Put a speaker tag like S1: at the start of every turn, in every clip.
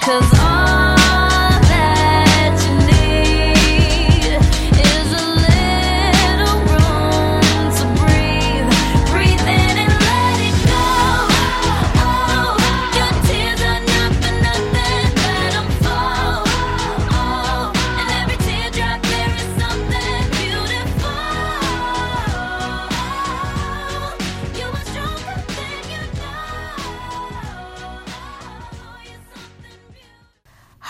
S1: Cause all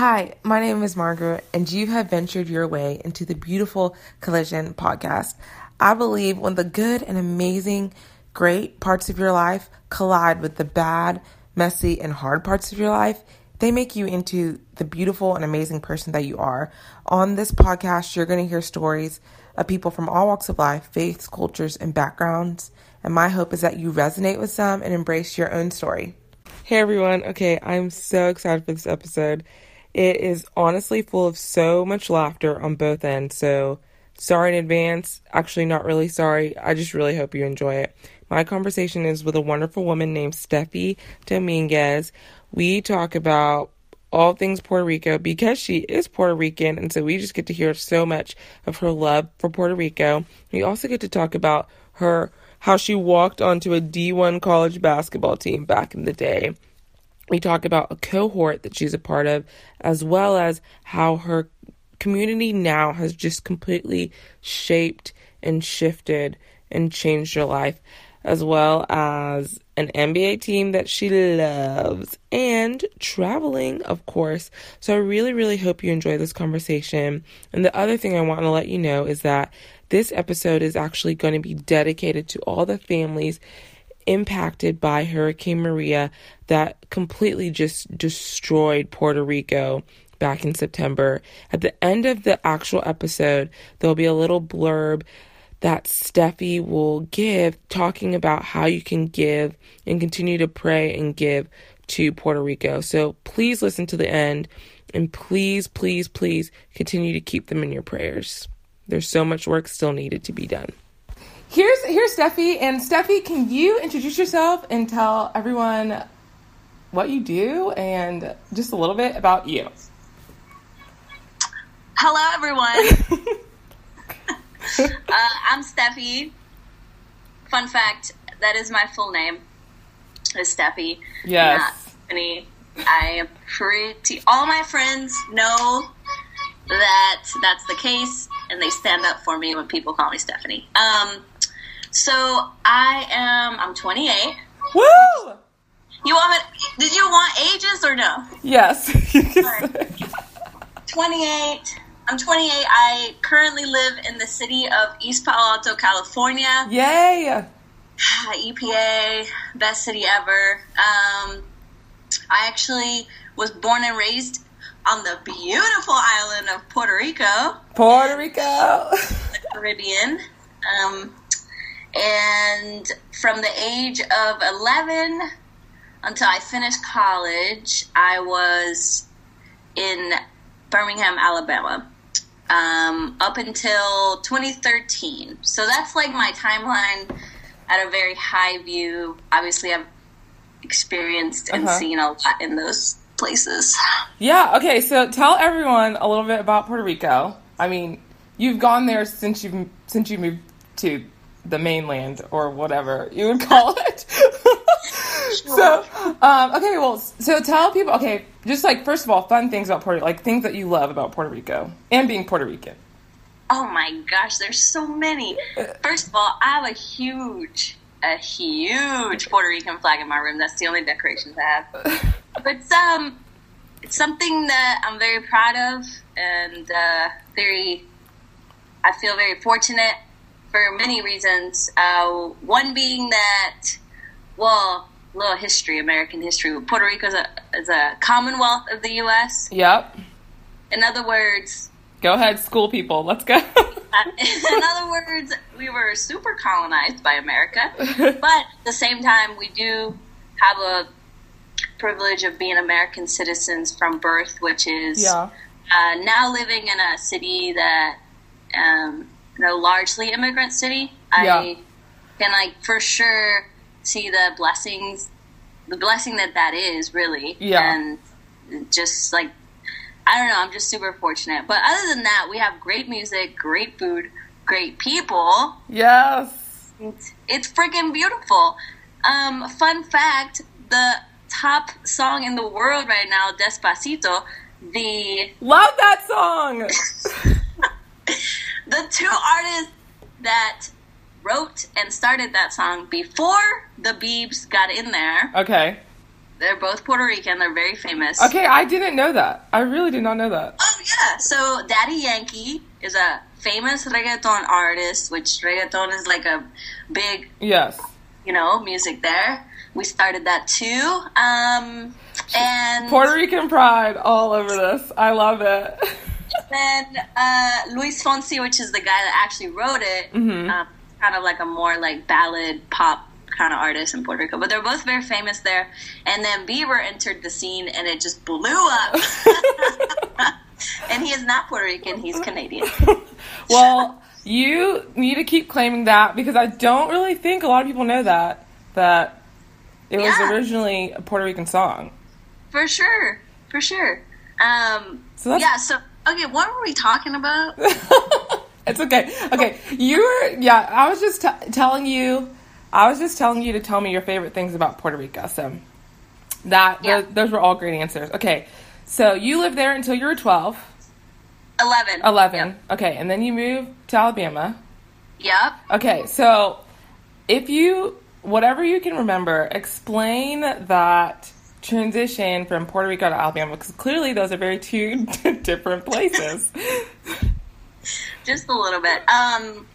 S2: Hi, my name is Margaret, and you have ventured your way into the Beautiful Collision podcast. I believe when the good and amazing, great parts of your life collide with the bad, messy, and hard parts of your life, they make you into the beautiful and amazing person that you are. On this podcast, you're going to hear stories of people from all walks of life, faiths, cultures, and backgrounds. And my hope is that you resonate with some and embrace your own story. Hey everyone. Okay, I'm so excited for this episode. It is honestly full of so much laughter on both ends. So, sorry in advance. Actually, not really sorry. I just really hope you enjoy it. My conversation is with a wonderful woman named Steffi Dominguez. We talk about all things Puerto Rico because she is Puerto Rican, and so we just get to hear so much of her love for Puerto Rico. We also get to talk about her how she walked onto a D1 college basketball team back in the day. We talk about a cohort that she's a part of, as well as how her community now has just completely shaped and shifted and changed her life, as well as an NBA team that she loves and traveling, of course. So I really, really hope you enjoy this conversation. And the other thing I want to let you know is that this episode is actually going to be dedicated to all the families impacted by Hurricane Maria that completely just destroyed Puerto Rico back in September. At the end of the actual episode, there'll be a little blurb that Steffi will give talking about how you can give and continue to pray and give to Puerto Rico. So please listen to the end and please, please, please continue to keep them in your prayers. There's so much work still needed to be done. Here's here's Steffi and Steffi, can you introduce yourself and tell everyone what you do and just a little bit about you?
S3: Hello, everyone. uh, I'm Steffi. Fun fact: that is my full name. Is Steffi?
S2: Yes.
S3: Not Stephanie. I am pretty. All my friends know that that's the case, and they stand up for me when people call me Stephanie. Um, so I am. I'm 28.
S2: Woo!
S3: You want me? Did you want ages or no?
S2: Yes.
S3: 28. I'm 28. I currently live in the city of East Palo Alto, California.
S2: Yay!
S3: EPA, best city ever. Um, I actually was born and raised on the beautiful island of Puerto Rico,
S2: Puerto Rico.
S3: the Caribbean. Um, and from the age of 11 until I finished college, I was in Birmingham, Alabama, um, up until 2013. So that's like my timeline at a very high view. Obviously, I've experienced and
S2: Uh-huh.
S3: seen a lot in those places.
S2: Yeah, okay, so tell everyone a little bit about Puerto Rico. I mean, you've gone there since you since you moved to the mainland or whatever you would call it. so, um, okay, well, so tell people, okay, just like first of all, fun things about Puerto, like things that you love about Puerto Rico and being Puerto Rican.
S3: Oh my gosh, there's so many. First of all, I have a huge, a huge Puerto Rican flag in my room. That's the only decorations I have. But it's um, it's something that I'm very proud of, and uh, very, I feel very fortunate for many reasons. Uh, one being that, well, little history, American history. Puerto Rico is a, is a Commonwealth of the U.S.
S2: Yep.
S3: In other words,
S2: Go ahead, school people. Let's go.
S3: Uh, in other words, we were super colonized by America, but at the same time, we do have a privilege of being American citizens from birth, which is
S2: yeah.
S3: uh, now living in a city that, um, you know, largely immigrant city.
S2: Yeah.
S3: I can like for sure see the blessings, the blessing that that is really,
S2: Yeah.
S3: and just like I don't know, I'm just super fortunate. But other than that, we have great music, great food, great people.
S2: Yes.
S3: It's, it's freaking beautiful. Um, fun fact: the top song in the world right now, "Despacito," the
S2: Love that song.
S3: the two artists that wrote and started that song before the Beebs got in there.
S2: Okay.
S3: They're both Puerto Rican. They're very famous.
S2: Okay, I didn't know that. I really did not know that.
S3: Oh yeah. So Daddy Yankee is a famous reggaeton artist, which reggaeton is like a big,
S2: Yes.
S3: you know, music there. We started that too. Um, and
S2: Puerto Rican pride all over this. I love it.
S3: then uh, Luis Fonsi, which is the guy that actually wrote it,
S2: Mhm.
S3: um, kind of like a more like ballad pop kind of artist in Puerto Rico. But they're both very famous there. And then Bieber entered the scene, and it just blew up. and he is not Puerto Rican; he's Canadian.
S2: well, you need to keep claiming that because I don't really think a lot of people know that that it was
S3: Yeah.
S2: originally a Puerto Rican song.
S3: For sure, for sure. Um,
S2: So
S3: yeah. So okay, what were we talking about?
S2: it's okay. Okay, you were yeah. I was just t- telling you. I was just telling you to tell me your favorite things about Puerto Rico. So that
S3: Yeah.
S2: those, those were all great answers. Okay, so you lived there until you were 12,
S3: Eleven.
S2: 11. Okay, and then you moved to Alabama.
S3: Yep.
S2: Okay, so if you, whatever you can remember, explain that transition from Puerto Rico to Alabama because clearly those are very two different places.
S3: just a little bit. Um,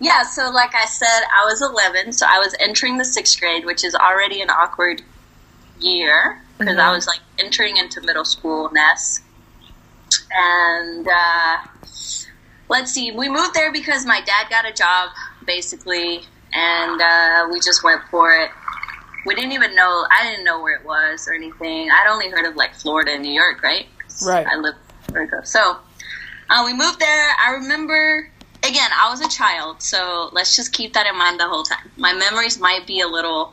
S3: yeah, so like I said, I was 11, so I was entering the sixth grade, which is already an awkward year because I
S2: Mhm.
S3: was like entering into middle school ness. And uh, let's see, we moved there because my dad got a job, basically, and uh, we just went for it. We didn't even know, I didn't know where it was or anything. I'd only heard of like Florida and New York, right?
S2: Right.
S3: I lived Puerto So uh, we moved there. I remember, again, I was a child, so let's just keep that in mind the whole time. My memories might be a little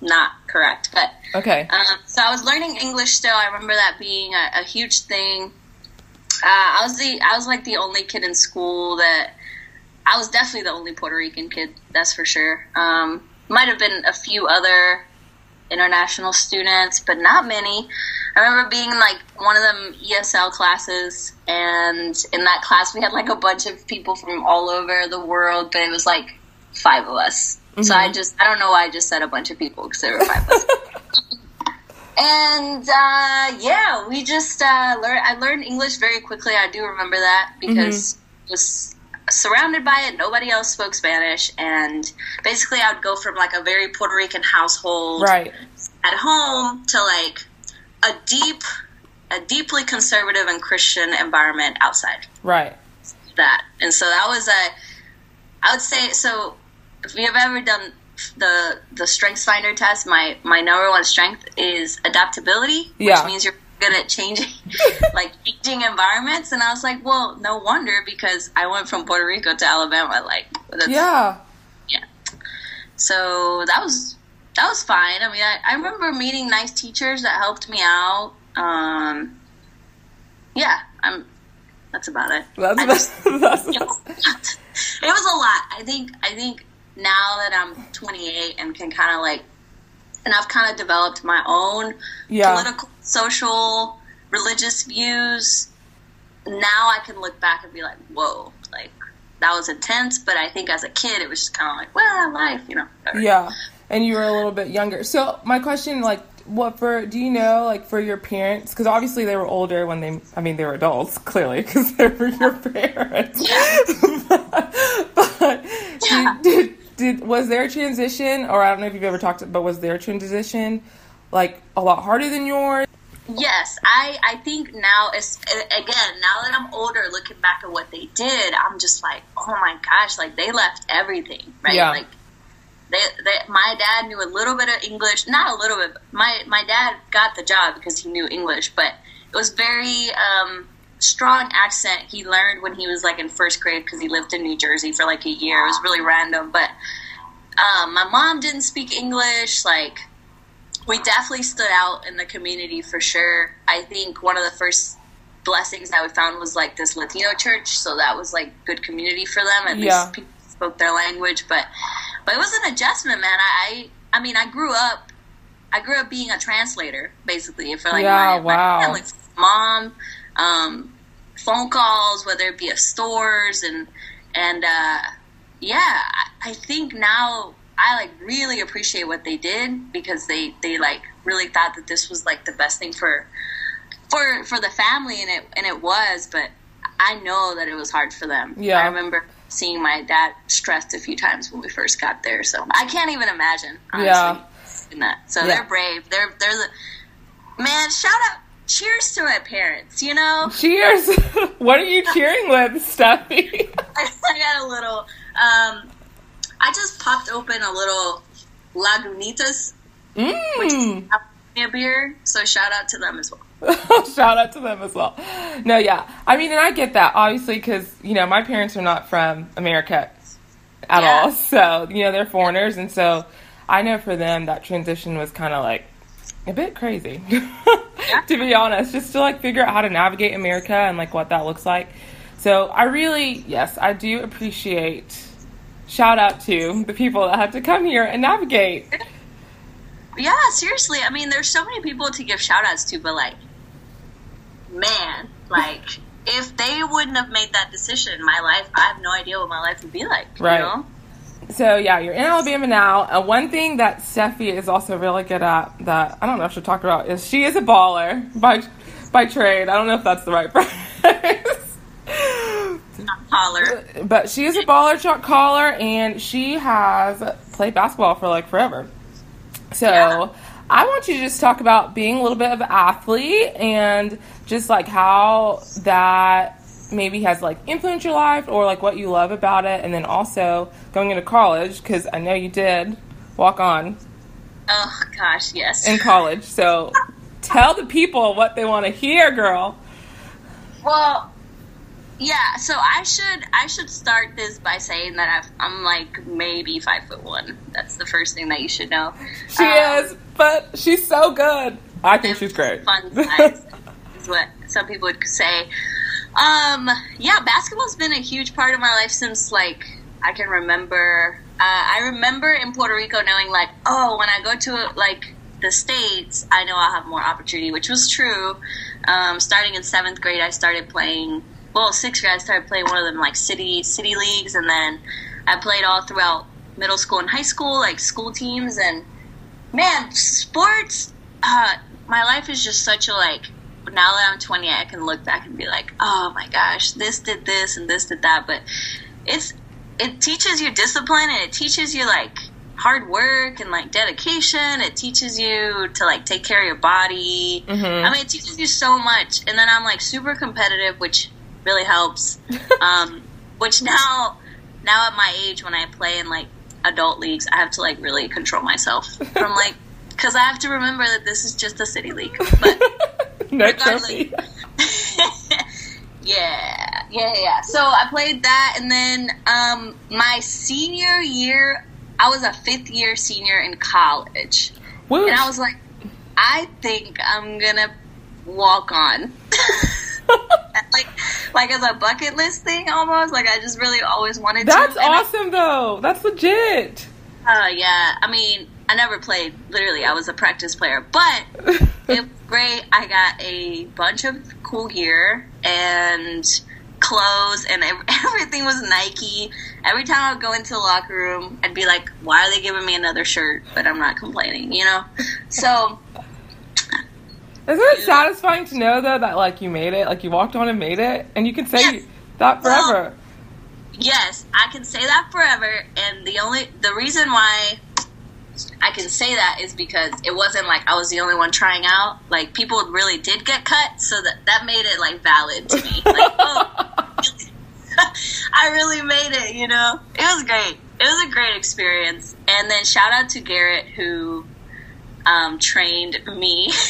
S3: not correct, but
S2: Okay.
S3: um, so I was learning English still. I remember that being a, a huge thing. Uh, I was the I was like the only kid in school that I was definitely the only Puerto Rican kid. That's for sure. Um, might have been a few other international students, but not many. I remember being in like one of them ESL classes, and in that class we had like a bunch of people from all over the world, but it was like five of us. So I just I don't know why I just said a bunch of people because there were five of us. And uh, yeah, we just uh, learned. I learned English very quickly. I do remember that because was surrounded by it. Nobody else spoke Spanish, and basically, I would go from like a very Puerto Rican household
S2: Right.
S3: at home to like a deep, a deeply conservative and Christian environment outside
S2: Right.
S3: that. And so that was a, I would say, so if you've ever done the the strengths finder test, my my number one strength is adaptability,
S2: Yeah.
S3: which means you're good at changing, like changing environments. And I was like, well, no wonder because I went from Puerto Rico to Alabama, like,
S2: Yeah.
S3: yeah. So that was that was fine. I mean, I, I remember meeting nice teachers that helped me out. Um, yeah, I'm. That's about it.
S2: That's,
S3: just-
S2: that's,
S3: it was a lot. I think. I think now that I'm 28 and can kind of like, and I've kind of developed my own
S2: yeah.
S3: political, social, religious views. Now I can look back and be like, whoa, like that was intense. But I think as a kid, it was just kind of like, well, life, you know. whatever.
S2: Yeah. And you were a little bit younger. So my question, like, what for? Do you know, like, for your parents? Because obviously they were older when they. I mean, they were adults, clearly, because they were your parents. but
S3: Yeah.
S2: did, did, did was their transition, or I don't know if you've ever talked, but was their transition like a lot harder than yours?
S3: Yes, I, I think now, it's, again, now that I'm older, looking back at what they did, I'm just like, oh my gosh, like they left everything, right?
S2: Yeah.
S3: Like, they, they, my dad knew a little bit of English, not a little bit. My my dad got the job because he knew English, but it was very um, strong accent. He learned when he was like in first grade because he lived in New Jersey for like a year. It was really random, but um, my mom didn't speak English. Like we definitely stood out in the community for sure. I think one of the first blessings that we found was like this Latino church, so that was like good community for them. At
S2: Yeah.
S3: least people spoke their language, but but it was an adjustment, man. I I, I mean, I grew up. I grew up being a translator, basically, for like
S2: Yeah,
S3: my,
S2: wow.
S3: my family's mom, um, phone calls, whether it be at stores, and and uh, yeah, I, I think now I like really appreciate what they did because they they like really thought that this was like the best thing for for for the family, and it and it was, but I know that it was hard for them.
S2: Yeah.
S3: I remember seeing my dad stressed a few times when we first got there, so I can't even imagine. Honestly,
S2: Yeah.
S3: in that. So
S2: Yeah.
S3: they're brave. They're they're the man. Shout out. Cheers to my parents. You know,
S2: Cheers! what are you cheering with, Steffi?
S3: I, I got a little. Um, I just popped open a little Lagunitas, which is
S2: Mm.
S3: a beer. So shout out to them as well.
S2: Shout out to them as well. No, yeah. I mean, and I get that, obviously, because, you know, my parents are not from America at
S3: Yeah.
S2: all. So, you know, they're foreigners. And so I know for them that transition was kind of like a bit crazy, to be honest, just to like figure out how to navigate America and like what that looks like. So I really, yes, I do appreciate. Shout out to the people that had to come here and navigate.
S3: Yeah, seriously. I mean, there's so many people to give shout outs to, but like, man, like, if they wouldn't have made that decision, my life, I have no idea what my life would be like.
S2: Right.
S3: You know?
S2: So yeah, you're in Alabama now. Uh, one thing that Steffi is also really good at that I don't know if she'll talk about is she is a baller by by trade. I don't know if that's the right phrase.
S3: Holler.
S2: but she is a baller shot caller and she has played basketball for like forever. So
S3: Yeah.
S2: I want you to just talk about being a little bit of an athlete and just like how that maybe has like influenced your life or like what you love about it and then also going into college because I know you did walk on
S3: Oh, gosh, yes.
S2: in college. So tell the people what they want to hear, girl.
S3: Well, yeah. So I should I should start this by saying that I've, I'm like maybe five foot one. That's the first thing that you should know.
S2: She
S3: Um,
S2: is, but she's so good. I think she's great.
S3: Fun size is what some people would say. Um, yeah, basketball's been a huge part of my life since like I can remember. Uh, I remember in Puerto Rico knowing like, oh, when I go to like the states, I know I'll have more opportunity, which was true. Um, starting in seventh grade, I started playing. Well, sixth grade, I started playing one of them like city city leagues, and then I played all throughout middle school and high school, like school teams, and man, sports. Uh, my life is just such a like. Now that I'm 20, I can look back and be like, oh my gosh, this did this and this did that. But it's it teaches you discipline and it teaches you like hard work and like dedication. It teaches you to like take care of your body.
S2: Mhm.
S3: I mean, it teaches you so much. And then I'm like super competitive, which really helps. um, which now, now at my age, when I play in like adult leagues, I have to like really control myself from like because I have to remember that this is just a city league. But
S2: no trophy.
S3: yeah, yeah, yeah. So I played that, and then um, my senior year, I was a fifth year senior in college, and I was like, I think I'm gonna walk on. like, like as a bucket list thing, almost. Like I just really always wanted
S2: That's
S3: to. I-
S2: awesome, though. That's legit.
S3: Oh yeah, I mean, I never played. Literally, I was a practice player, but it was great. I got a bunch of cool gear and clothes, and everything was Nike. Every time I would go into the locker room, I'd be like, "Why are they giving me another shirt?" But I'm not complaining, you know. So
S2: Isn't it satisfying to know though that like you made it, like you walked on and made it, and you can say
S3: Yes.
S2: that forever?
S3: yes, I can say that forever. And the only the reason why I can say that is because it wasn't like I was the only one trying out. Like people really did get cut, so that that made it like valid to me. Like, oh, I really made it. You know, it was great. It was a great experience. And then shout out to Garrett who um, trained me.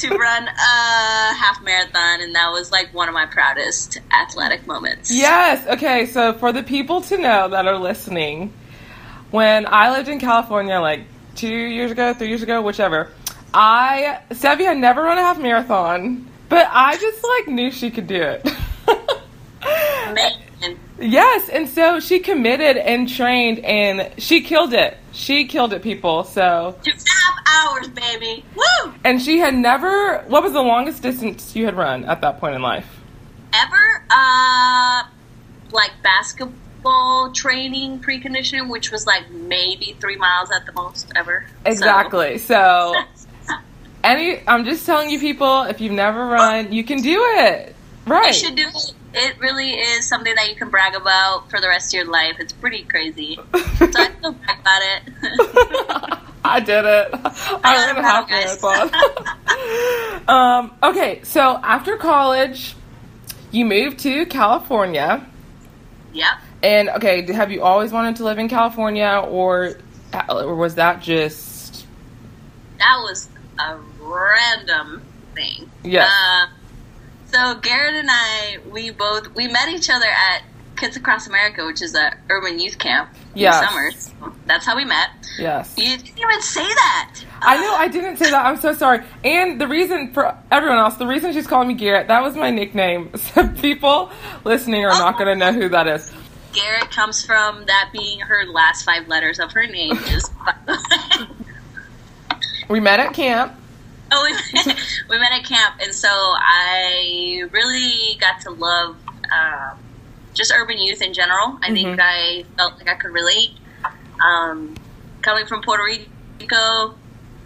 S3: To run a half marathon, and that was like one of my proudest athletic moments.
S2: Yes. Okay. So for the people to know that are listening, when I lived in California, like two years ago, three years ago, whichever. I Steffi had never run a half marathon, but I just like knew she could do it. Yes, and so she committed and trained, and she killed it. She killed it, people. So,
S3: two and a half hours, baby. Woo!
S2: and she had never. What was the longest distance you had run at that point in life?
S3: Ever, uh, like basketball training preconditioning, which was like maybe three miles at the most ever.
S2: Exactly. So, any, I'm just telling you, people, if you've never run, you can do it. Right.
S3: You should do it. It really is something that you can brag about for the rest of your life. It's pretty crazy. So I feel brag about it.
S2: I did it. I ran a half marathon. um, okay, so after college, you moved to California.
S3: yep.
S2: And okay, have you always wanted to live in California, or or was that just
S3: That was a random thing.
S2: Yeah.
S3: Uh, so Garrett and I, we both we met each other at Kids Across America, which is a urban youth camp the summers. That's how we met.
S2: yes?
S3: You didn't even say that.
S2: I know I didn't say that. I'm so sorry. And the reason for everyone else, the reason she's calling me Garrett, that was my nickname. So people listening are not going to know who that is.
S3: Garrett comes from that being her last five letters of her name. Just
S2: We met at camp.
S3: Oh, we met, we met at camp, and so I really got to love um, just urban youth in general. I think
S2: Mhm.
S3: I felt like I could relate. Um, coming from Puerto Rico,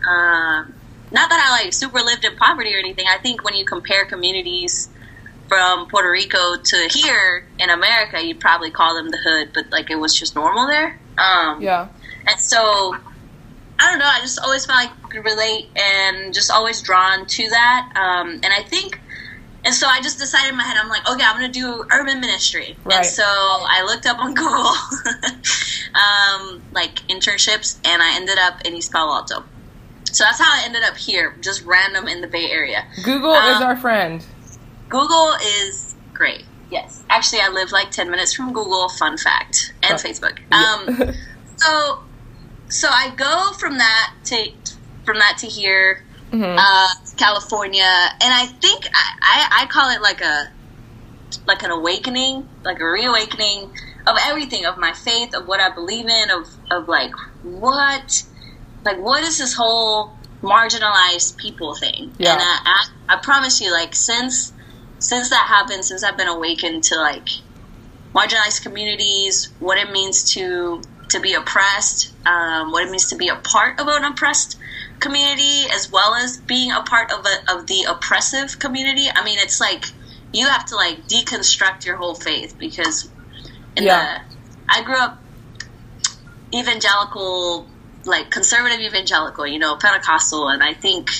S3: um, not that I like super lived in poverty or anything. I think when you compare communities from Puerto Rico to here in America, you'd probably call them the hood, but like it was just normal there. Um,
S2: Yeah.
S3: and so, I don't know. I just always felt like I could relate and just always drawn to that. Um, and I think, and so I just decided in my head, I'm like, okay, I'm going to do urban ministry.
S2: Right.
S3: And so I looked up on Google, um, like internships, and I ended up in East Palo Alto. So that's how I ended up here, just random in the Bay Area.
S2: Google
S3: Um,
S2: is our friend.
S3: Google is great. Yes. Actually, I live like 10 minutes from Google, fun fact, and
S2: Oh.
S3: Facebook. Um, so so I go from that to from that to here,
S2: Mhm.
S3: uh, California, and I think I, I, I call it like a like an awakening, like a reawakening of everything, of my faith, of what I believe in, of of like what like what is this whole marginalized people thing?
S2: Yeah.
S3: And I, I I promise you, like since since that happened, since I've been awakened to like marginalized communities, what it means to to be oppressed, um, what it means to be a part of an oppressed community, as well as being a part of a, of the oppressive community. I mean, it's like you have to like deconstruct your whole faith because in
S2: Yeah.
S3: the I grew up evangelical, like conservative evangelical, you know, Pentecostal, and I think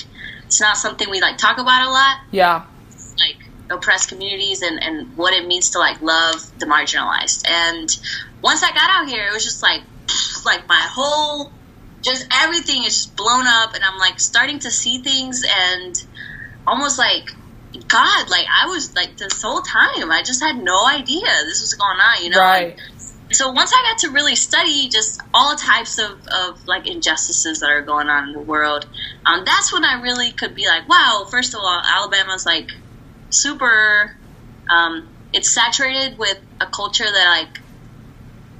S3: it's not something we like talk about a lot
S2: Yeah.
S3: like oppressed communities and, and what it means to like love the marginalized. And once I got out here, it was just like like my whole just everything is just blown up and I'm like starting to see things and almost like God, like I was like this whole time I just had no idea this was going on, you know.
S2: Right.
S3: So once I got to really study just all types of, of like injustices that are going on in the world, um, that's when I really could be like, wow, first of all, Alabama's like super, um, it's saturated with a culture that like,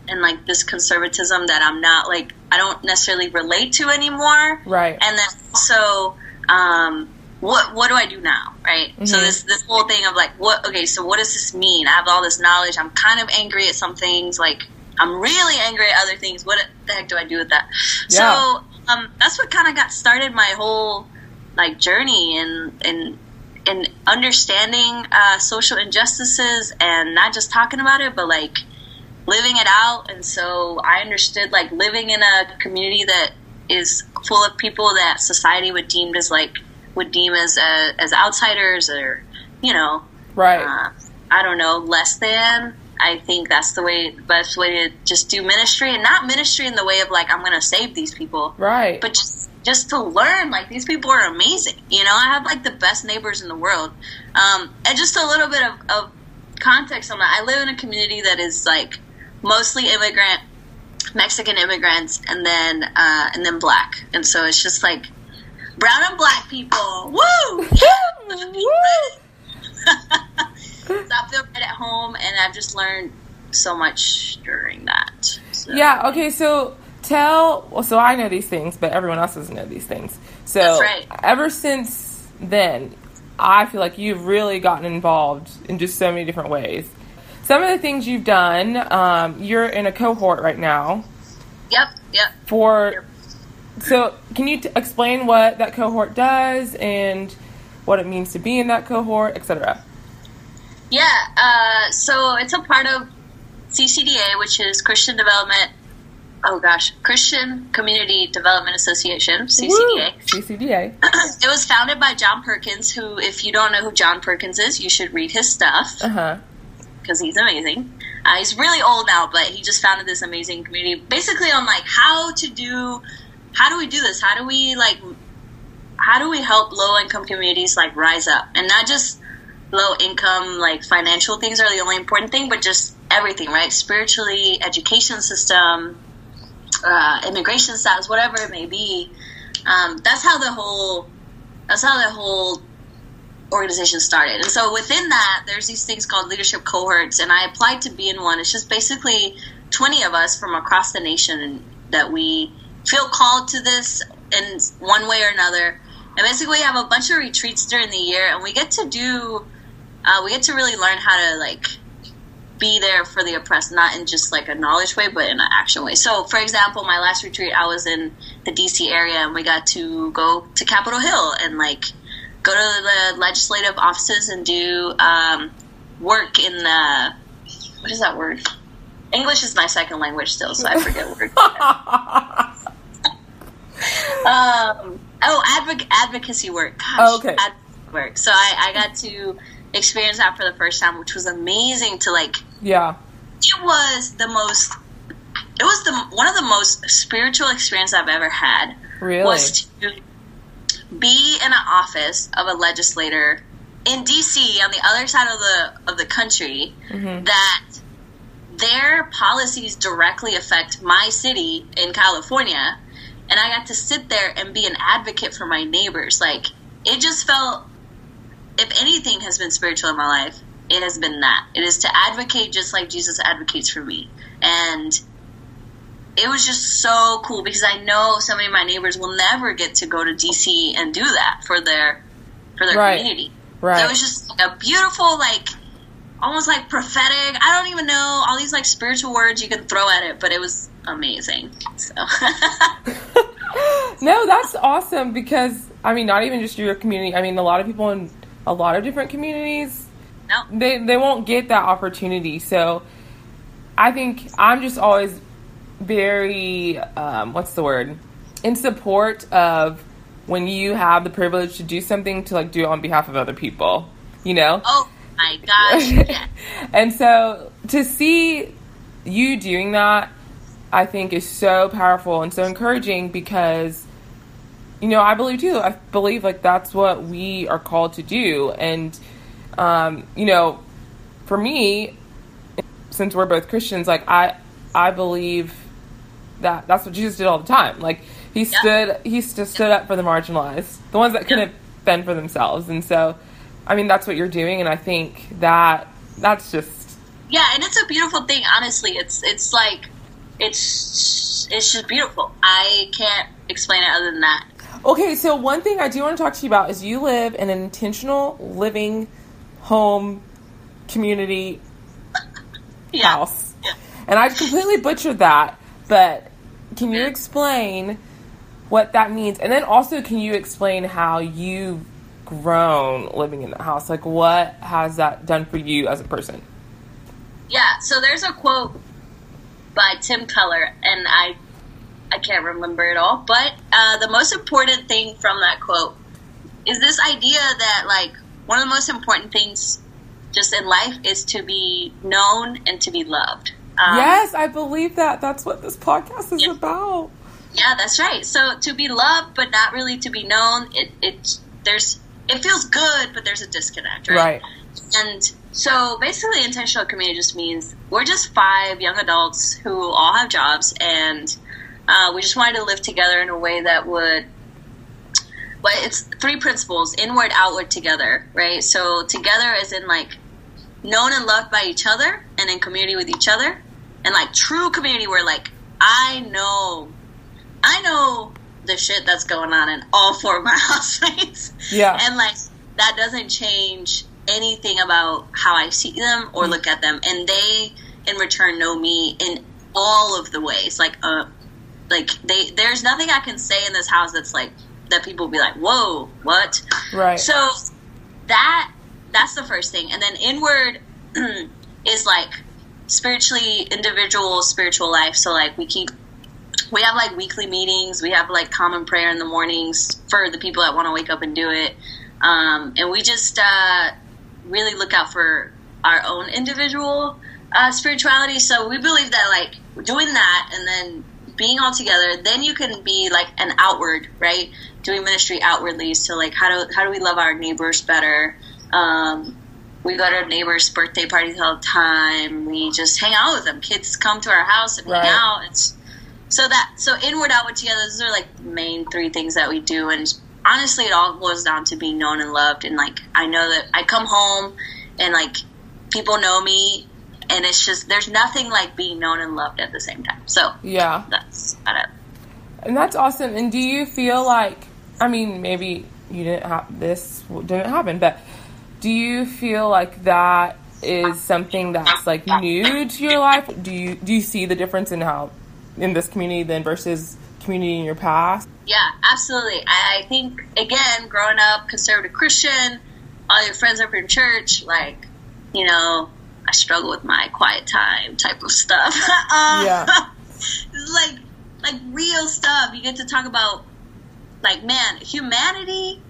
S3: and like this conservatism that I'm not like, I don't necessarily relate to anymore.
S2: Right.
S3: And then also, um, what what do I do now, right? So
S2: Mhm.
S3: this this whole thing of like, what? Okay, so what does this mean? I have all this knowledge. I'm kind of angry at some things. Like, I'm really angry at other things. What the heck do I do with that?
S2: Yeah.
S3: So um, that's what kind of got started my whole like journey and in in understanding uh, social injustices and not just talking about it, but like living it out. And so I understood like living in a community that is full of people that society would deem as like would deem as uh, as outsiders or you know
S2: Right.
S3: uh, I don't know less than. I think that's the way best way to just do ministry and not ministry in the way of like I'm going to save these people,
S2: right.
S3: but just just to learn like these people are amazing you know i have like the best neighbors in the world um, and just a little bit of, of context on that i live in a community that is like mostly immigrant Mexican immigrants, and then uh, and then black. And so it's just like brown and black people. Woo! I feel right at home, and I've just learned so much during that. So,
S2: Yeah. Okay. So tell. Well, so I know these things, but everyone else doesn't know these things. So
S3: right.
S2: ever since then, I feel like you've really gotten involved in just so many different ways. Some of the things you've done, um, you're in a cohort right now
S3: Yep. Yep.
S2: for. So can you t- explain what that cohort does and what it means to be in that cohort, etc.
S3: Yeah, uh, so it's a part of CCDA, which is Christian Development. Oh gosh, Christian Community Development Association, CCDA.
S2: CCDA.
S3: it was founded by John Perkins, who, if you don't know who John Perkins is, you should read his stuff because he's amazing. Uh, he's really old now, but he just founded this amazing community, basically on like how to do, how do we do this? How do we like, how do we help low income communities like rise up and not just low income like financial things are the only important thing, but just everything, right? Spiritually, education system, uh, immigration status, whatever it may be. Um, that's how the whole, that's how the whole organization started. And so within that, there's these things called leadership cohorts, and I applied to be in one. It's just basically 20 of us from across the nation that we feel called to this in one way or another. And basically, we have a bunch of retreats during the year, and we get to do, uh, we get to really learn how to like be there for the oppressed, not in just like a knowledge way, but in an action way. So, for example, my last retreat, I was in the DC area, and we got to go to Capitol Hill and like go to the legislative offices and do um, work in the what is that word? English is my second language still, so I forget words. um, oh, advoc- advocacy work. Gosh,
S2: Oh, okay.
S3: advocacy work. So I, I got to experience that for the first time, which was amazing. To like,
S2: Yeah.
S3: it was the most. It was the one of the most spiritual experience I've ever had.
S2: Really?
S3: Was to be in an office of a legislator in DC on the other side of the of the country mm-hmm. that their policies directly affect my city in California and I got to sit there and be an advocate for my neighbors like it just felt if anything has been spiritual in my life it has been that it is to advocate just like Jesus advocates for me and it was just so cool because I know so many of my neighbors will never get to go to DC and do that for their for their
S2: Right.
S3: community.
S2: Right.
S3: So it was just like a beautiful, like almost like prophetic. I don't even know all these like spiritual words you can throw at it, but it was amazing. So
S2: No, that's awesome because I mean, not even just your community. I mean, a lot of people in a lot of different communities
S3: no,
S2: they they won't get that opportunity. So I think I'm just always very um, what's the word in support of when you have the privilege to do something to like do it on behalf of other people. You know.
S3: oh my gosh,
S2: and so to see you doing that, I think is so powerful and so encouraging because, you know, I believe too. I believe like that's what we are called to do. And, um, you know, for me, since we're both Christians, like I, I believe that that's what Jesus did all the time. Like he
S3: Yeah.
S2: stood, he st- stood up for the marginalized, the ones that couldn't fend for themselves. And so, I mean, that's what you're doing. And I think that that's just
S3: yeah, and it's a beautiful thing. Honestly, it's it's like it's it's just beautiful. I can't explain it other than that.
S2: Okay, so one thing I do want to talk to you about is you live in an intentional living home community
S3: Yeah.
S2: house. And I completely butchered that, but can you explain what that means? And then also, can you explain how you've grown living in the house? Like, what has that done for you as a person?
S3: Yeah, so there's a quote by Tim Keller, and I I can't remember it all, but uh, the most important thing from that quote is this idea that like one of the most important things just in life is to be known and to be loved. Um,
S2: yes, I believe that. That's what this podcast is
S3: Yeah.
S2: about.
S3: Yeah, that's right. So to be loved but not really to be known, it it there's it feels good, but there's a disconnect, right?
S2: Right.
S3: And So basically, intentional community just means we're just five young adults who all have jobs, and uh, we just wanted to live together in a way that would. But it's three principles: inward, outward, together. Right. So together, as in like known and loved by each other, and in community with each other, and like true community where like I know, I know the shit that's going on in all four of my housemates
S2: Yeah.
S3: and like that doesn't change anything about how I see them or look at them, and they in return know me in all of the ways. Like, uh, like they there's nothing I can say in this house that's like that people will be like, whoa, what?
S2: right.
S3: So that that's the first thing, and then inward is like spiritually individual spiritual life. So like we keep we have like weekly meetings. We have like common prayer in the mornings for the people that want to wake up and do it, um, and we just uh, really look out for our own individual uh, spirituality. So we believe that like doing that and then being all together, then you can be like an outward, right? Doing ministry outwardly. So like how do how do we love our neighbors better? Um, we go to our neighbors' birthday parties all the time. We just hang out with them. Kids come to our house and
S2: Right.
S3: hang out. It's so that so inward, outward, together. Those are like the main three things that we do. And honestly, it all boils down to being known and loved. And like I know that I come home and like people know me, and it's just there's nothing like being known and loved at the same time. So
S2: yeah.
S3: that's about it.
S2: And that's awesome. And do you feel like, I mean, maybe you didn't have this didn't happen, but do you feel like that is something that's like new to your life? Do you do you see the difference in how in this community then versus community in your past?
S3: Yeah, absolutely. I, I think again, growing up conservative Christian, all your friends are from church, like, you know, I struggle with my quiet time type of stuff. um,
S2: Yeah.
S3: like like real stuff. You get to talk about like man, humanity,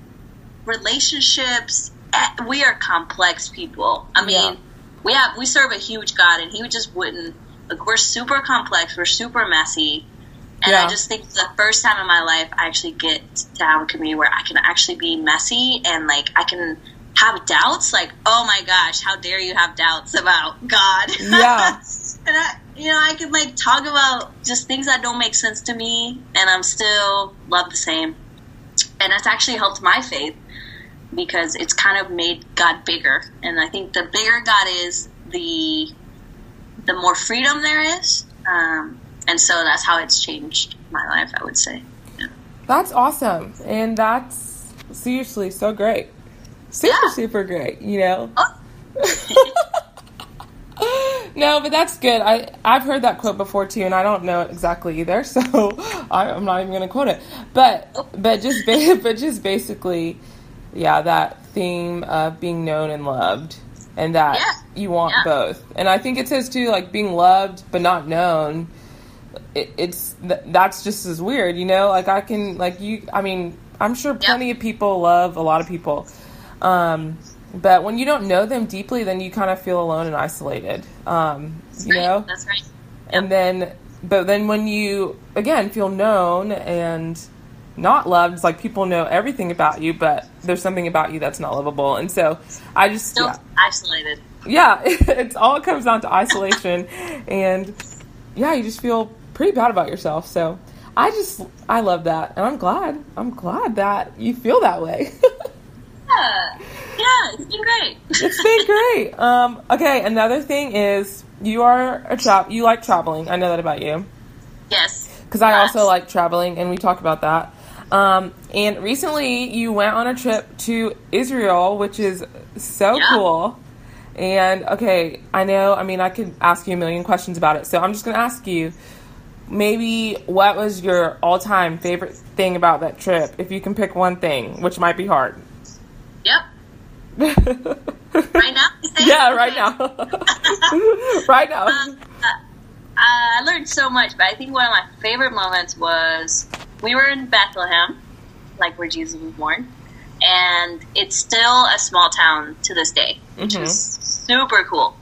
S3: relationships. eh, We are complex people. I mean,
S2: Yeah.
S3: we have we serve a huge God, and He just wouldn't. Like, we're super complex. We're super messy. And
S2: Yeah.
S3: I just think the first time in my life I actually get down to have a community where I can actually be messy and like I can have doubts. Like, oh my gosh, how dare you have doubts about God?
S2: Yeah.
S3: and I, you know, I can like talk about just things that don't make sense to me, and I'm still love the same. And that's actually helped my faith because it's kind of made God bigger. And I think the bigger God is, the the more freedom there is. Um, and so that's how it's changed my life, I would say. Yeah.
S2: That's awesome. And that's seriously so great. Super,
S3: Yeah.
S2: super great, you know?
S3: Oh,
S2: no, but that's good. I, I've heard that quote before too, and I don't know it exactly either, so I, I'm not even going to quote it. But, but just, ba- but just basically, yeah, that theme of being known and loved, and that
S3: Yeah.
S2: you want
S3: Yeah.
S2: both. And I think it says too, like being loved but not known. It, it's th- that's just as weird, you know. Like I can, like you. I mean, I'm sure plenty of people love a lot of people, um, but when you don't know them deeply, then you kind of feel alone and isolated. Um, you
S3: right.
S2: know,
S3: That's right.
S2: and then, but then when you again feel known and not loved, it's like people know everything about you, but there's something about you that's not lovable. And so I just
S3: Still
S2: yeah,
S3: isolated.
S2: yeah, it's all comes down to isolation, and yeah, you just feel pretty bad about yourself. So I just I love that, and I'm glad I'm glad that you feel that way.
S3: Yeah. Yeah, it's been great.
S2: it's been great. Um, okay, another thing is you are a tra- you like traveling. I know that about you
S3: yes.
S2: because I
S3: Yes.
S2: also like traveling, and we talked about that. Um, and recently, you went on a trip to Israel, which is so
S3: Yeah.
S2: cool. And okay, I know. I mean, I could ask you a million questions about it, so I'm just going to ask you. Maybe what was your all-time favorite thing about that trip? If you can pick one thing, which might be hard.
S3: Right now?
S2: yeah, right now. right now.
S3: Uh, I learned so much, but I think one of my favorite moments was we were in Bethlehem, like where Jesus was born, and it's still a small town to this day, which
S2: Mhm.
S3: was super cool.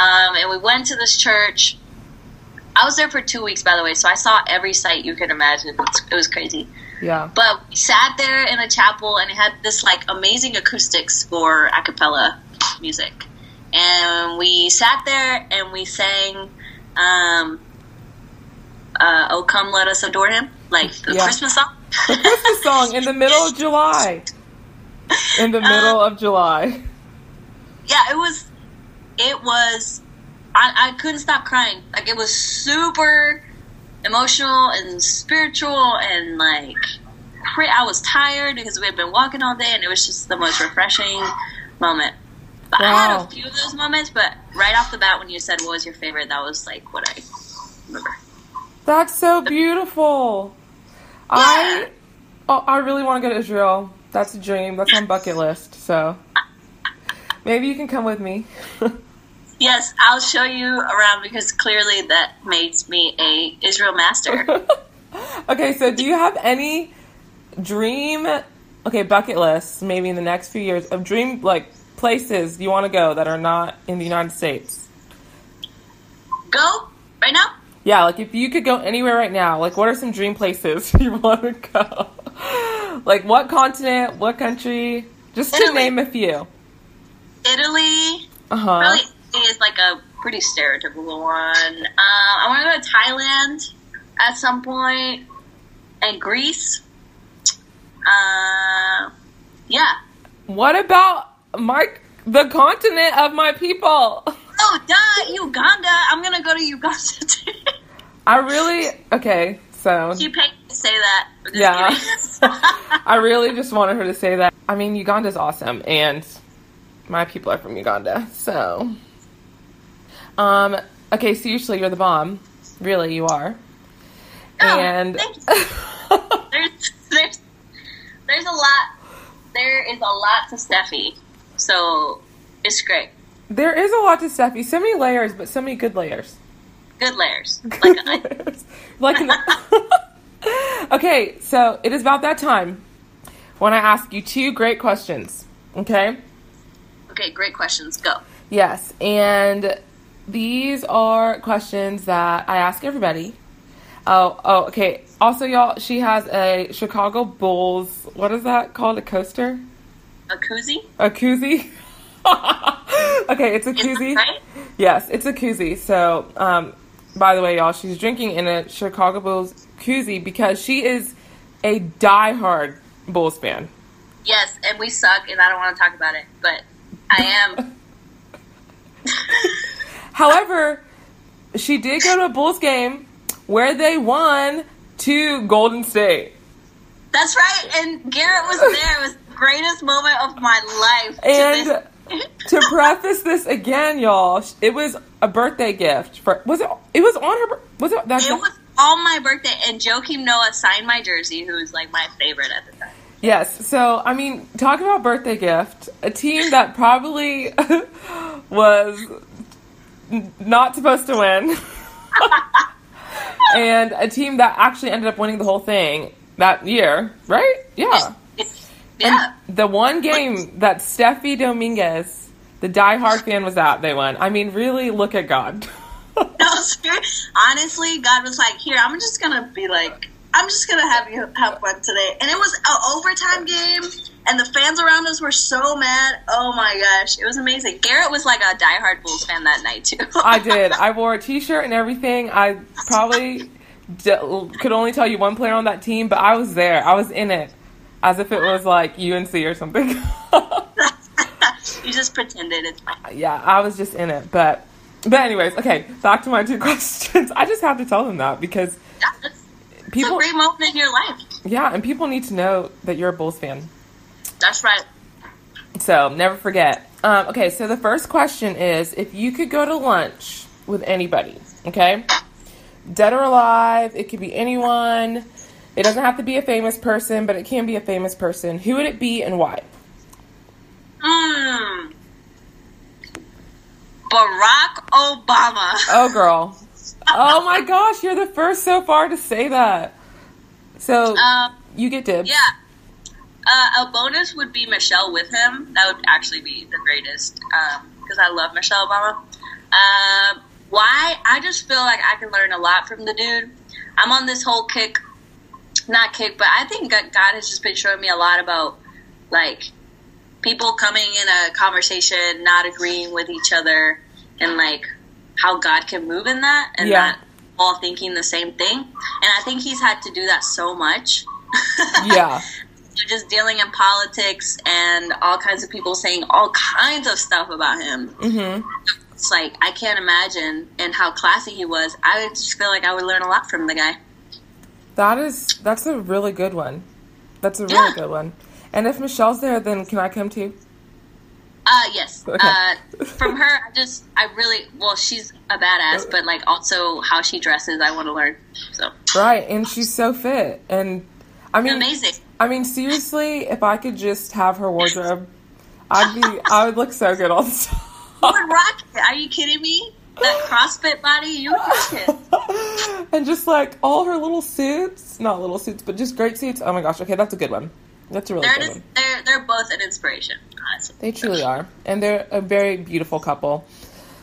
S3: Um, and we went to this church. I was there for two weeks, by the way, so I saw every site you could imagine. It was crazy.
S2: Yeah.
S3: But we sat there in a chapel, and it had this like amazing acoustics for a cappella music. and we sat there and we sang, um, uh, "Oh Come Let Us Adore Him," like the
S2: Yeah.
S3: Christmas song.
S2: The Christmas song in the middle of July. In the middle of July.
S3: yeah, it was. It was. I, I couldn't stop crying. Like it was super emotional and spiritual and like. cra- I was tired because we had been walking all day, and it was just the most refreshing moment. But I had a few of those moments, but right off the bat, when you said what was your favorite, that was like what I remember.
S2: That's so beautiful. I oh, I really want to go to Israel. That's a dream. That's on bucket list. So maybe you can come with me.
S3: Yes, I'll show you around because clearly that makes me a Israel master.
S2: okay, so do you have any dream okay, bucket lists maybe in the next few years of dream like places you want to go that are not in the United States?
S3: Go right now.
S2: Yeah, like if you could go anywhere right now, like what are some dream places you want to go? like what continent, what country? Just to name a few.
S3: Italy
S2: Uh-huh.
S3: probably is like a pretty stereotypical one. Uh, I want to go to Thailand at some point, and Greece. Uh, yeah.
S2: What about my the continent of my people?
S3: Oh, duh, Uganda. I'm gonna go to Uganda too.
S2: I really okay, so
S3: you paid me to say that.
S2: Yeah. I really just wanted her to say that. I mean, Uganda's awesome and my people are from Uganda. So um okay, so usually you're the bomb. Really, you are.
S3: Oh,
S2: and
S3: there's there's there's a lot there is a lot to Steffi. So it's great.
S2: there is a lot to Steffi. So many layers, but so many good layers.
S3: Good layers. Like an onion.
S2: like okay, so it is about that time when I ask you two great questions. Okay?
S3: Okay, great questions. Go.
S2: Yes, and these are questions that I ask everybody. Oh, oh, okay. Also, y'all, she has a Chicago Bulls. What is that called? A coaster?
S3: A koozie?
S2: A koozie? okay, it's a koozie.
S3: right?
S2: Yes, it's a koozie. So, um, by the way, y'all, she's drinking in a Chicago Bulls koozie because she is a diehard Bulls fan.
S3: Yes, and we suck, and I don't want to talk about it, but I am.
S2: However, she did go to a Bulls game where they won to Golden State.
S3: That's right, and Garrett was there. It was the greatest moment of my life. to
S2: And to preface this again, y'all, it was a birthday gift for was it? It was on her. Was it? That,
S3: it was on my birthday, and Joakim Noah signed my jersey, who was like my favorite at the time.
S2: Yes. So I mean, talk about birthday gift. A team that probably was not supposed to win, and a team that actually ended up winning the whole thing that year, right? Yeah.
S3: Yeah.
S2: The one game that Steffi Dominguez, the diehard fan, was at, they won. I mean, really, look at God.
S3: No, ser- honestly, God was like, "Here, I'm just gonna be like, I'm just gonna have you have fun today." And it was an overtime game, and the fans around us were so mad. Oh my gosh, it was amazing. Garrett was like a diehard Bulls fan that night too.
S2: I did. I wore a T-shirt and everything. I probably d- could only tell you one player on that team, but I was there. I was in it, as if it was like UNC or something.
S3: you just pretended it's fine.
S2: yeah, I was just in it. But, but anyways, okay. Back to my two questions. I just have to tell them that because
S3: That's, it's a great moment in your life.
S2: yeah, and people need to know that you're a Bulls fan.
S3: That's right.
S2: So never forget. Um, okay, so the first question is if you could go to lunch with anybody, okay? Dead or alive, it could be anyone. It doesn't have to be a famous person, but it can be a famous person. Who would it be and why?
S3: Hmm. Barack Obama.
S2: Oh, girl. Oh my gosh, you're the first so far to say that. So
S3: Um,
S2: you get dibs.
S3: yeah. Uh, a bonus would be Michelle with him. That would actually be the greatest because I love Michelle Obama. Um, why? I just feel like I can learn a lot from the dude. I'm on this whole kick, not kick, but I think God has just been showing me a lot about like people coming in a conversation not agreeing with each other and like how God can move in that and
S2: Yeah.
S3: not all thinking the same thing. And I think he's had to do that so much.
S2: Yeah.
S3: just dealing in politics and all kinds of people saying all kinds of stuff about him.
S2: Mm-hmm.
S3: It's like I can't imagine and how classy he was. I would just feel like I would learn a lot from the guy.
S2: That is that's a really good one. That's a really
S3: Yeah.
S2: good one. And if Michelle's there, then can I come too?
S3: Uh, yes.
S2: Okay.
S3: Uh, from her, I just, I really, well, she's a badass, but like also how she dresses, I want to learn. So
S2: Right, and she's so fit. And I mean,
S3: amazing.
S2: I mean, seriously, if I could just have her wardrobe, I'd be, I would look so good time.
S3: You would rock it. Are you kidding me? That CrossFit body, you would rock it.
S2: and just like all her little suits, not little suits, but just great suits. Oh my gosh, okay, that's a good one. That's a really
S3: They're,
S2: good
S3: just,
S2: one.
S3: they're, they're both an inspiration, honestly.
S2: They truly are, and they're a very beautiful couple.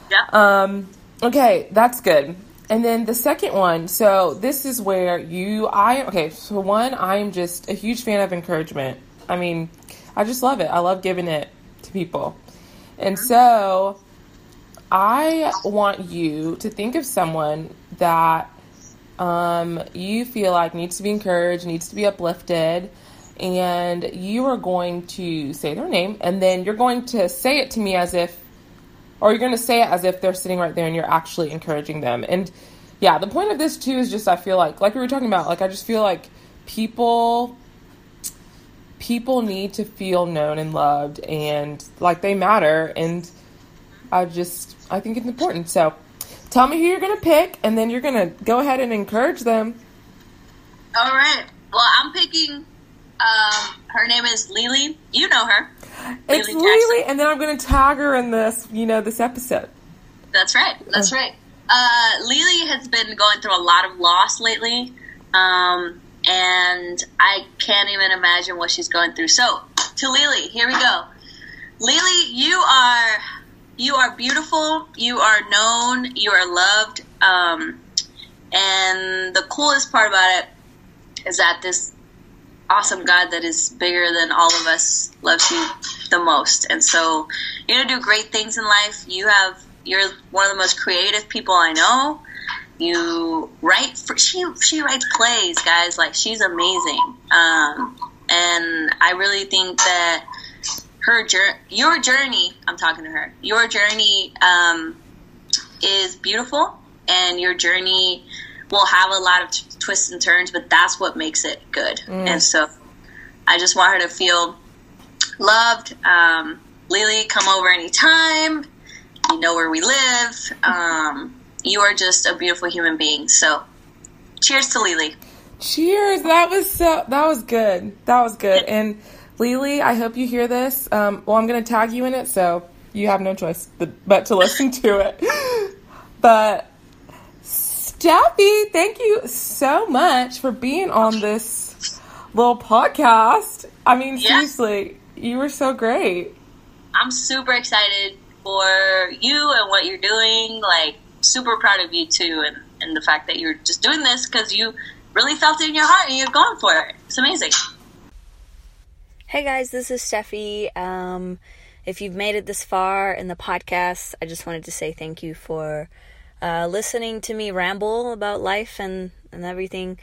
S3: Yeah.
S2: Um, okay, that's good. And then the second one, so this is where you, I, okay, so one, I am just a huge fan of encouragement. I mean, I just love it. I love giving it to people. And so I want you to think of someone that um, you feel like needs to be encouraged, needs to be uplifted, and you are going to say their name, and then you're going to say it to me as if or you're going to say it as if they're sitting right there and you're actually encouraging them. And yeah, the point of this too is just I feel like like we were talking about, like I just feel like people people need to feel known and loved and like they matter and I just I think it's important. So tell me who you're going to pick and then you're going to go ahead and encourage them.
S3: All right. Well, I'm picking, um, her name is Lily. You know her.
S2: It's
S3: Lily
S2: Lily and then I'm going to tag her in this, you know, this episode.
S3: That's right. That's right. Uh, Lily has been going through a lot of loss lately, um, and I can't even imagine what she's going through. So, to Lily, here we go. Lily, you are you are beautiful. You are known. You are loved. Um, and the coolest part about it is that this awesome God that is bigger than all of us loves you the most. And so you're gonna do great things in life. You have you're one of the most creative people I know. You write for she she writes plays, guys. Like she's amazing. Um, and I really think that her journey, your journey. I'm talking to her. Your journey um, is beautiful, and your journey will have a lot of t- twists and turns, but that's what makes it good. And so, I just want her to feel loved. Um, Lily, come over anytime. You know where we live. Um, you are just a beautiful human being. So, cheers to Lily.
S2: Cheers! That was so. That was good. That was good. And Lily, I hope you hear this. Um, well, I'm going to tag you in it, so you have no choice but to listen to it. But Steffi, thank you so much for being on this little podcast. I mean,
S3: Yeah.
S2: seriously, you were so great.
S3: I'm super excited for you and what you're doing. Like, super proud of you too, and, and the fact that you're just doing this because you really felt it in your heart and you're going for it. It's amazing.
S4: Hey guys, this is Steffi. Um, if you've made it this far in the podcast, I just wanted to say thank you for uh, listening to me ramble about life and, and everything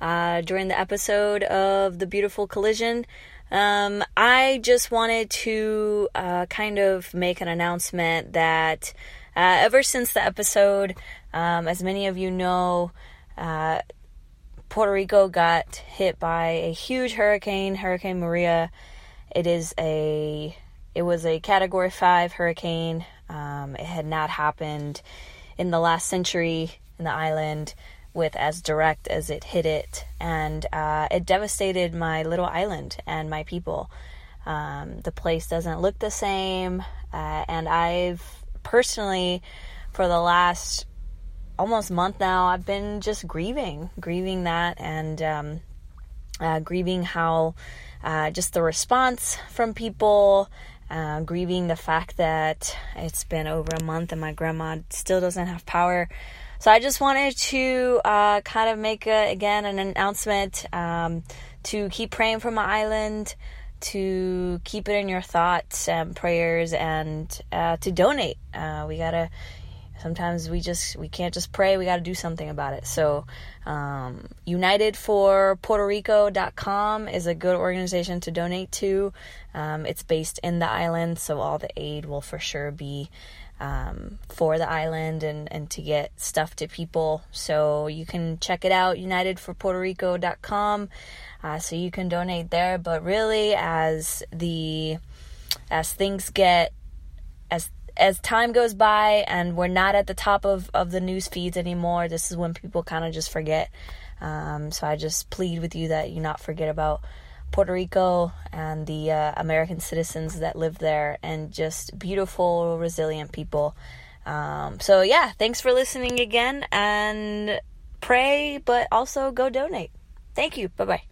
S4: uh, during the episode of The Beautiful Collision. Um, I just wanted to uh, kind of make an announcement that uh, ever since the episode, um, as many of you know, uh, Puerto Rico got hit by a huge hurricane, Hurricane Maria. It is a it was a category 5 hurricane. Um, it had not happened in the last century in the island with as direct as it hit it and uh, it devastated my little island and my people. Um, the place doesn't look the same uh, and I've personally for the last almost month now i've been just grieving grieving that and um, uh, grieving how uh, just the response from people uh, grieving the fact that it's been over a month and my grandma still doesn't have power so i just wanted to uh, kind of make a, again an announcement um, to keep praying for my island to keep it in your thoughts and prayers and uh, to donate. Uh, we gotta. Sometimes we just we can't just pray. We got to do something about it. So, um, UnitedForPuertoRico.com is a good organization to donate to. Um, it's based in the island, so all the aid will for sure be um, for the island and, and to get stuff to people. So you can check it out, unitedforpuertorico.com. Uh, so you can donate there. But really, as the as things get as time goes by and we're not at the top of, of the news feeds anymore, this is when people kind of just forget. Um, so I just plead with you that you not forget about Puerto Rico and the uh, American citizens that live there and just beautiful, resilient people. Um, so, yeah, thanks for listening again and pray, but also go donate. Thank you. Bye bye.